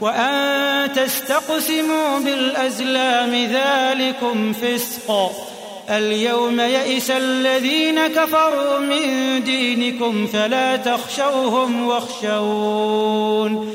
وأن تستقسموا بالأزلام ذلكم فسق. اليوم يئس الذين كفروا من دينكم فلا تخشوهم واخشون.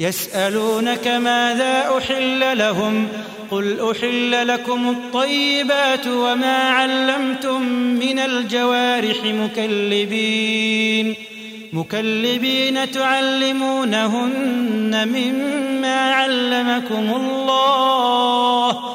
يسألونك ماذا أحل لهم قل أحل لكم الطيبات وما علمتم من الجوارح مكلبين مكلبين تعلمونهن مما علمكم الله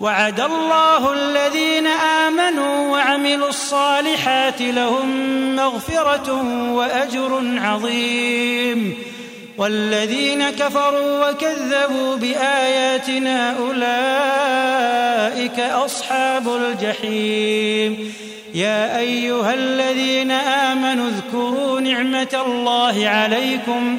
وعد الله الذين آمنوا وعملوا الصالحات لهم مغفرة وأجر عظيم. والذين كفروا وكذبوا بآياتنا أولئك أصحاب الجحيم. يا أيها الذين آمنوا اذكروا نعمة الله عليكم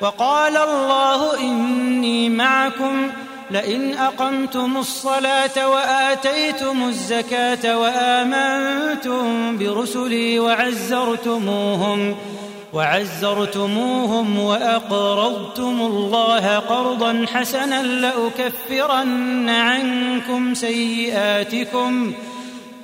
وقال الله إني معكم لئن أقمتم الصلاة وآتيتم الزكاة وآمنتم برسلي وعزرتموهم وعزرتموهم وأقرضتم الله قرضا حسنا لأكفرن عنكم سيئاتكم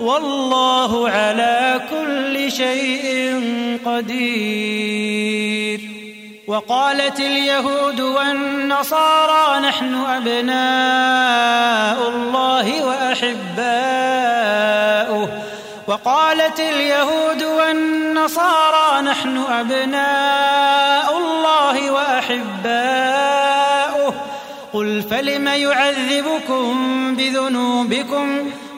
والله على كل شيء قدير. وقالت اليهود والنصارى نحن أبناء الله وأحباؤه. وقالت اليهود والنصارى نحن أبناء الله وأحباؤه. قل فلم يعذبكم بذنوبكم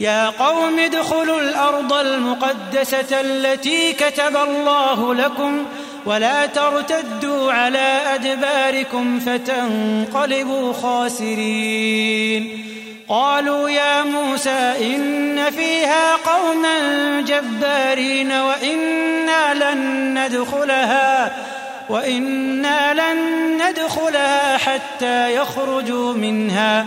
يا قوم ادخلوا الأرض المقدسة التي كتب الله لكم ولا ترتدوا على أدباركم فتنقلبوا خاسرين. قالوا يا موسى إن فيها قوما جبارين وإنا لن ندخلها وإنا لن ندخلها حتى يخرجوا منها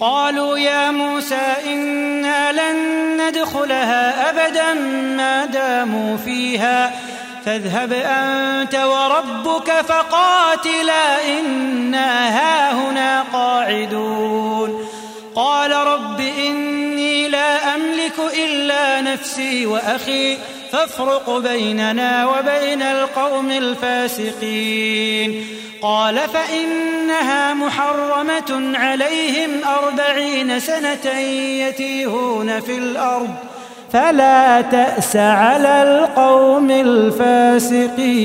قالوا يا موسى إنا لن ندخلها أبدا ما داموا فيها. فاذهب أنت وربك فقاتلا إنا هاهنا قاعدون. قال رب إني لا أملك إلا نفسي وأخي فافرق بيننا وبين القوم الفاسقين. قال فإنها محرمة عليهم أربعين سنة يتيهون في الأرض فلا تأس على القوم الفاسقين.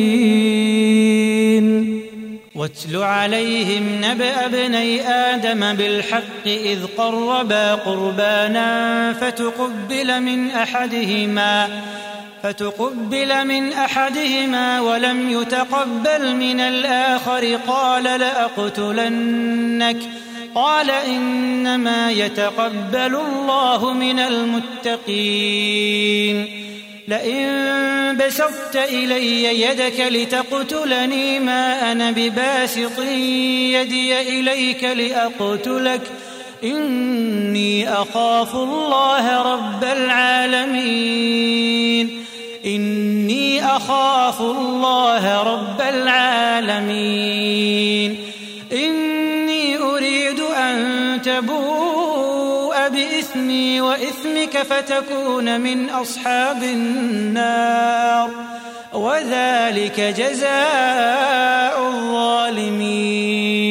واتل عليهم نبأ ابني آدم بالحق إذ قربا قربانا فتقبل من أحدهما فتقبل من أحدهما ولم يتقبل من الآخر قال لأقتلنك. قال إنما يتقبل الله من المتقين. لئن بسطت إلي يدك لتقتلني ما أنا بباسط يدي إليك لأقتلك. إني أخاف الله رب العالمين. إني أخاف الله رب العالمين. إني أريد أن تبوء بإثمي وإثمك فتكون من أصحاب النار. وذلك جزاء الظالمين.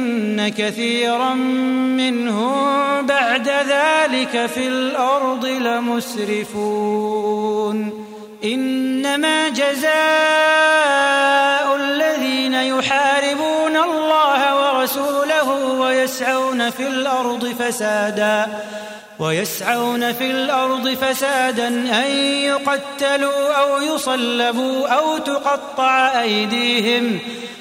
إن كثيرا منهم بعد ذلك في الأرض لمسرفون. إنما جزاء الذين يحاربون الله ورسوله ويسعون في الأرض فسادا ويسعون في الأرض فسادا أن يقتلوا أو يصلبوا أو تقطع أيديهم.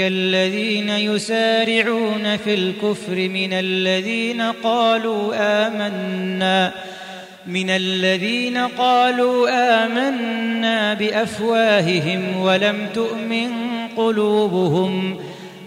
الذين يسارعون في الكفر من الذين قالوا آمنا من الذين قالوا آمنا بأفواههم ولم تؤمن قلوبهم.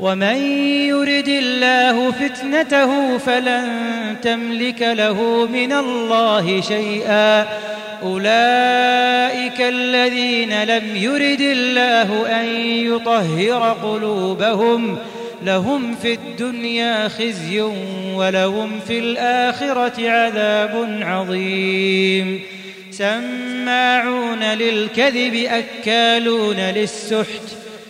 ومن يرد الله فتنته فلن تملك له من الله شيئا أولئك الذين لم يرد الله أن يطهر قلوبهم لهم في الدنيا خزي ولهم في الآخرة عذاب عظيم سماعون للكذب أكالون للسحت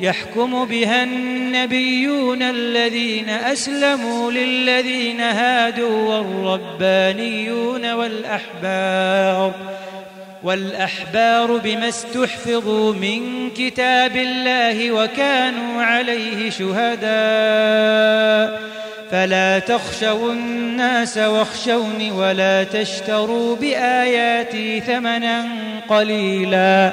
يحكم بها النبيون الذين أسلموا للذين هادوا والربانيون والأحبار. والأحبار بما استحفظوا من كتاب الله وكانوا عليه شهداء. فلا تخشوا الناس واخشوني ولا تشتروا بآياتي ثمنا قليلا.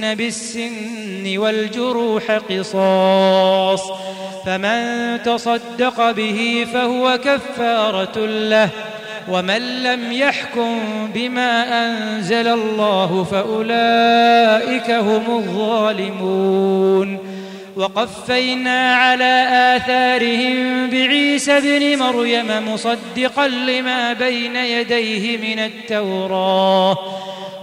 بالسن والجروح قصاص فمن تصدق به فهو كفارة له ومن لم يحكم بما أنزل الله فأولئك هم الظالمون وقفينا على آثارهم بعيسى ابن مريم مصدقا لما بين يديه من التوراة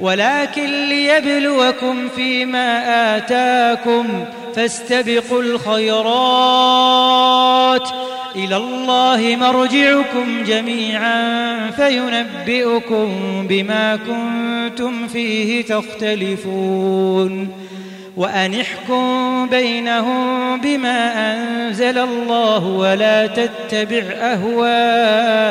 ولكن ليبلوكم فيما آتاكم فاستبقوا الخيرات. إلى الله مرجعكم جميعا فينبئكم بما كنتم فيه تختلفون. وأنحكم بينهم بما أنزل الله ولا تتبع أهواءهم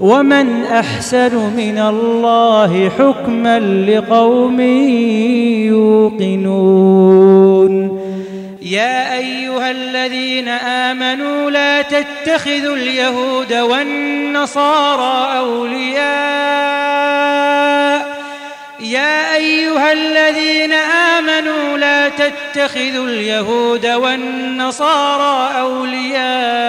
ومن أحسن من الله حكما لقوم يوقنون. يا أيها الذين آمنوا لا تتخذوا اليهود والنصارى أولياء. يا أيها الذين آمنوا لا تتخذوا اليهود والنصارى أولياء.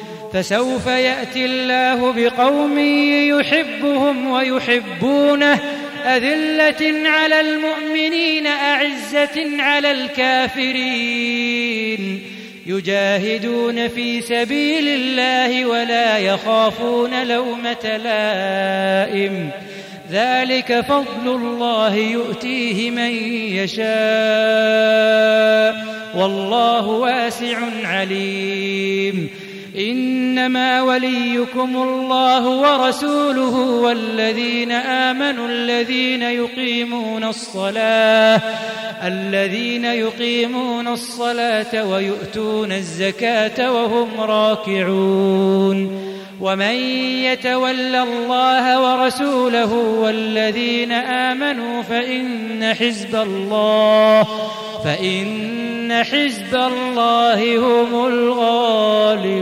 فسوف يأتي الله بقوم يحبهم ويحبونه. أذلة على المؤمنين أعزة على الكافرين. يجاهدون في سبيل الله ولا يخافون لومة لائم. ذلك فضل الله يؤتيه من يشاء. والله واسع عليم. إنما وليكم الله ورسوله والذين آمنوا الذين يقيمون الصلاة الذين يقيمون الصلاة ويؤتون الزكاة وهم راكعون. ومن يتول الله ورسوله والذين آمنوا فإن حزب الله فإن حزب الله هم الغالبون.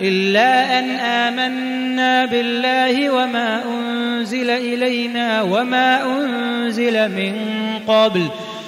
إلا أن آمنا بالله وما أنزل إلينا وما أنزل من قبل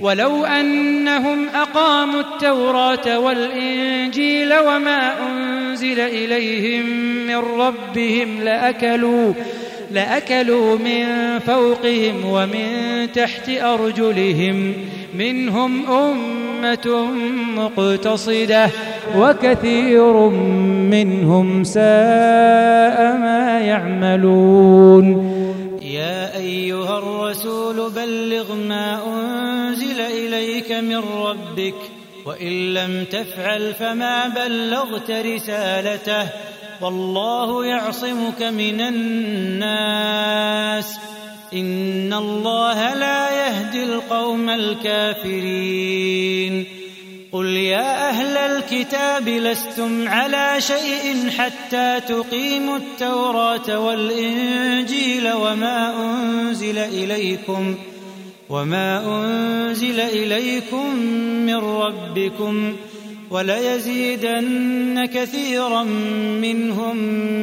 ولو أنهم أقاموا التوراة والإنجيل وما أنزل إليهم من ربهم لأكلوا لأكلوا من فوقهم ومن تحت أرجلهم منهم أمة مقتصدة وكثير منهم ساء ما يعملون. يا أيها الرسول بلغ ما أنزل من ربك وإن لم تفعل فما بلغت رسالته والله يعصمك من الناس. إن الله لا يهدي القوم الكافرين. قل يا أهل الكتاب لستم على شيء حتى تقيموا التوراة والإنجيل وما أنزل إليكم وما أنزل إليكم من ربكم وليزيدن كثيرا منهم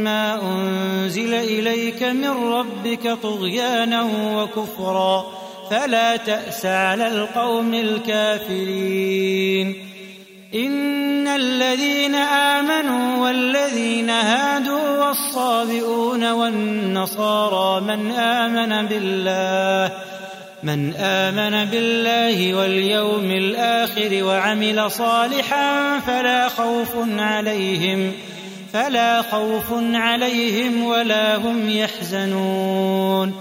ما أنزل إليك من ربك طغيانا وكفرا فلا تأس على القوم الكافرين. إن الذين آمنوا والذين هادوا والصابئون والنصارى من آمن بالله من آمن بالله واليوم الآخر وعمل صالحا فلا خوف عليهم فلا خوف عليهم ولا هم يحزنون.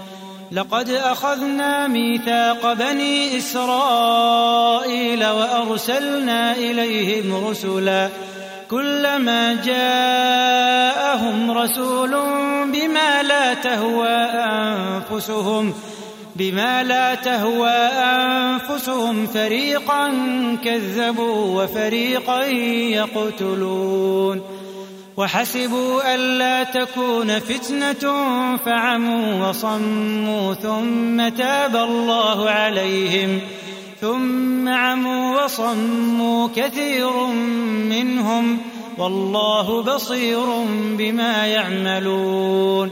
لقد أخذنا ميثاق بني إسرائيل وأرسلنا إليهم رسلا كلما جاءهم رسول بما لا تهوى أنفسهم بما لا تهوى أنفسهم فريقا كذبوا وفريقا يقتلون وحسبوا الا تكون فتنة فعموا وصموا ثم تاب الله عليهم ثم عموا وصموا كثير منهم والله بصير بما يعملون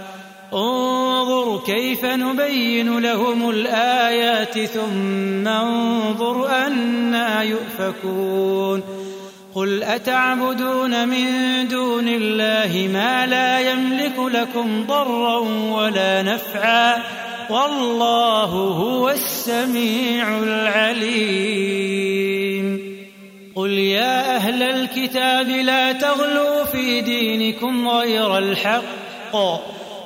انظر كيف نبين لهم الآيات ثم انظر أنا يؤفكون قل أتعبدون من دون الله ما لا يملك لكم ضرا ولا نفعا والله هو السميع العليم قل يا أهل الكتاب لا تغلوا في دينكم غير الحق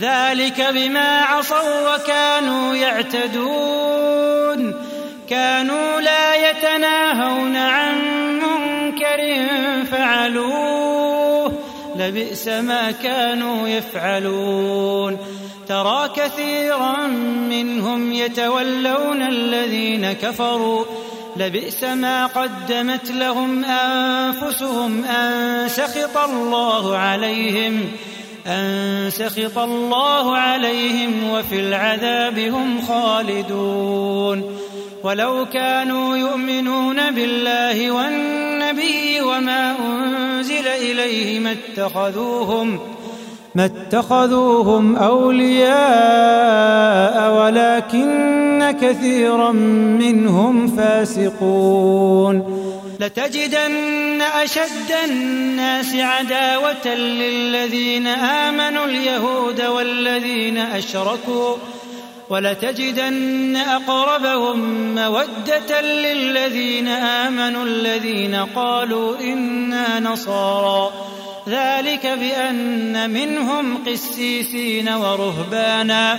ذلك بما عصوا وكانوا يعتدون. كانوا لا يتناهون عن منكر فعلوه. لبئس ما كانوا يفعلون. ترى كثيرا منهم يتولون الذين كفروا. لبئس ما قدمت لهم أنفسهم أن سخط الله عليهم. أن سخط الله عليهم وفي العذاب هم خالدون. ولو كانوا يؤمنون بالله والنبي وما أنزل إليه ما اتخذوهم ما اتخذوهم أولياء ولكن كثيرا منهم فاسقون. لتجدن أشد الناس عداوة للذين آمنوا اليهود والذين أشركوا ولتجدن أقربهم مودة للذين آمنوا الذين قالوا إنا نصارى. ذلك بأن منهم قسيسين ورهبانا.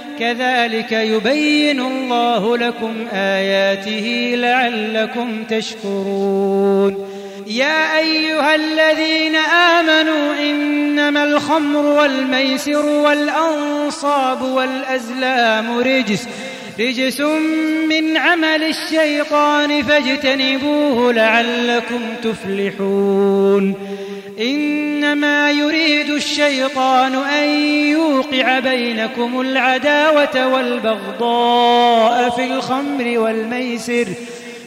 كذلك يبين الله لكم آياته لعلكم تشكرون. يا أيها الذين آمنوا إنما الخمر والميسر والأنصاب والأزلام رجس. رجس من عمل الشيطان فاجتنبوه لعلكم تفلحون. إنما يريد الشيطان أن يوقع بينكم العداوة والبغضاء في الخمر والميسر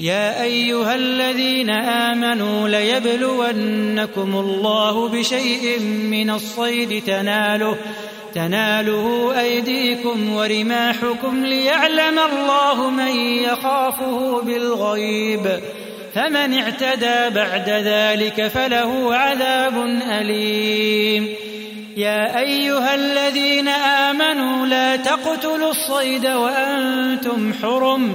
يا أيها الذين آمنوا ليبلونكم الله بشيء من الصيد تناله تناله أيديكم ورماحكم ليعلم الله من يخافه بالغيب فمن اعتدى بعد ذلك فله عذاب أليم يا أيها الذين آمنوا لا تقتلوا الصيد وأنتم حرم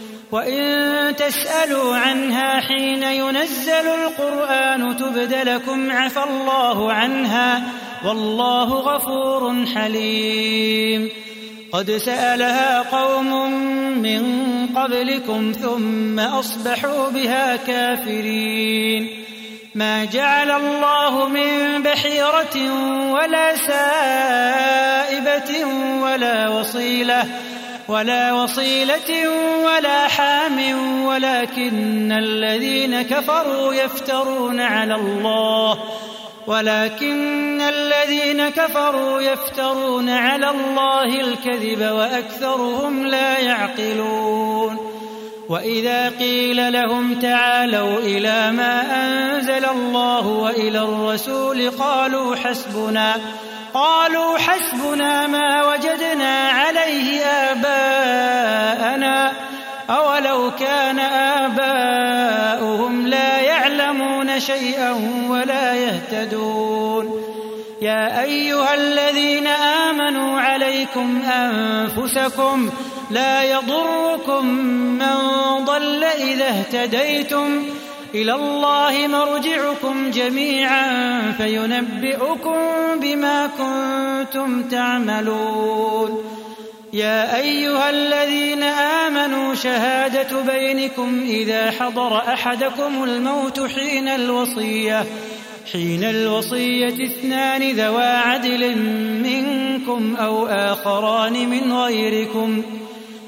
وإن تسألوا عنها حين ينزل القرآن تبد لكم عفى الله عنها والله غفور حليم. قد سألها قوم من قبلكم ثم أصبحوا بها كافرين. ما جعل الله من بحيرة ولا سائبة ولا وصيلة ولا وصيلة ولا حام ولكن الذين كفروا يفترون على الله. ولكن الذين كفروا يفترون على الله الكذب وأكثرهم لا يعقلون. وإذا قيل لهم تعالوا إلى ما أنزل الله وإلى الرسول قالوا حسبنا قالوا حسبنا ما وجدنا عليه آباءنا أولو كان آباؤهم لا يعلمون شيئا ولا يهتدون. يا أيها الذين آمنوا عليكم أنفسكم لا يضركم من ضل إذا اهتديتم إلى الله مرجعكم جميعا فينبئكم بما كنتم تعملون. يا أيها الذين آمنوا شهادة بينكم إذا حضر أحدكم الموت حين الوصية حين الوصية اثنان ذوا عدل منكم أو آخران من غيركم.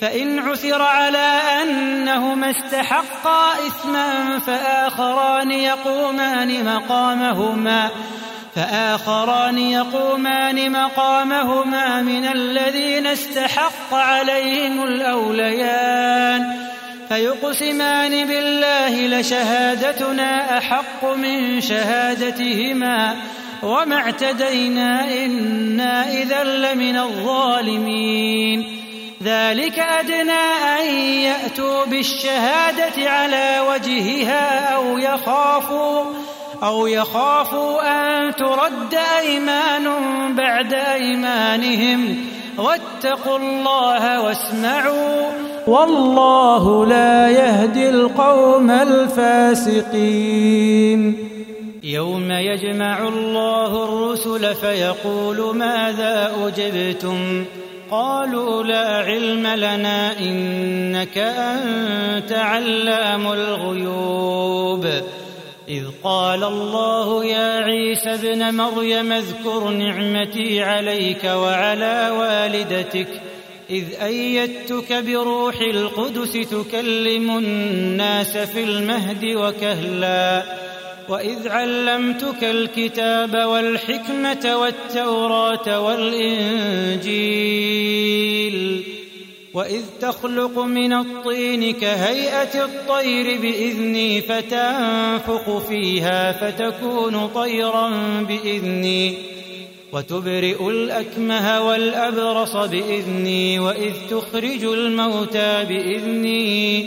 فإن عثر على أنهما استحقا إثما فآخران يقومان مقامهما فآخران يقومان مقامهما من الذين استحق عليهم الأوليان فيقسمان بالله لشهادتنا أحق من شهادتهما وما اعتدينا إنا إذا لمن الظالمين ذلك أدنى أن يأتوا بالشهادة على وجهها أو يخافوا أو يخافوا أن ترد أيمان بعد أيمانهم. واتقوا الله واسمعوا. والله لا يهدي القوم الفاسقين. يوم يجمع الله الرسل فيقول ماذا أجبتم؟ قالوا لا علم لنا إنك أنت علام الغيوب. إذ قال الله يا عيسى ابن مريم اذكر نعمتي عليك وعلى والدتك. إذ أيدتك بروح القدس تكلم الناس في المهد وكهلا. وإذ علمتك الكتاب والحكمة والتوراة والإنجيل وإذ تخلق من الطين كهيئة الطير بإذني فتنفخ فيها فتكون طيرا بإذني وتبرئ الأكمه والأبرص بإذني وإذ تخرج الموتى بإذني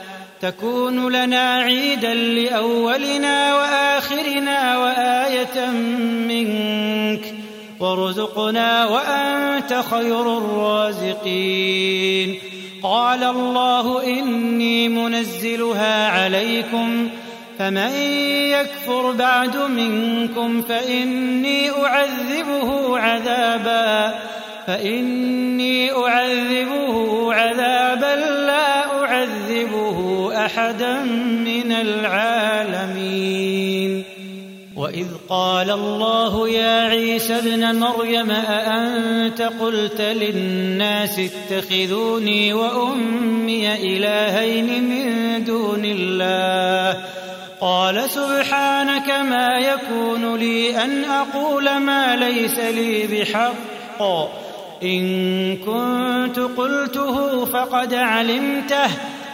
تكون لنا عيدا لأولنا وآخرنا وآية منك وارزقنا وأنت خير الرازقين. قال الله إني منزلها عليكم فمن يكفر بعد منكم فإني أعذبه عذابا فإني أعذبه عذابا أحدا من العالمين. وإذ قال الله يا عيسى ابن مريم أأنت قلت للناس اتخذوني وأمي إلهين من دون الله؟ قال سبحانك ما يكون لي أن أقول ما ليس لي بحق. إن كنت قلته فقد علمته.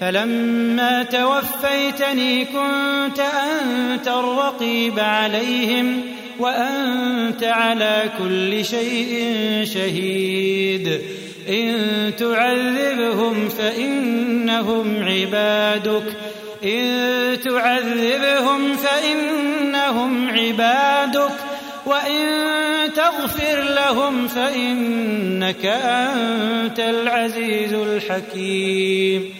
فلما توفيتني كنت أنت الرقيب عليهم وأنت على كل شيء شهيد. إن تعذبهم فإنهم عبادك. إن تعذبهم فإنهم عبادك. وإن تغفر لهم فإنك أنت العزيز الحكيم.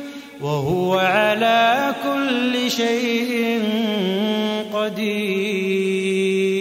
وهو على كل شيء قدير.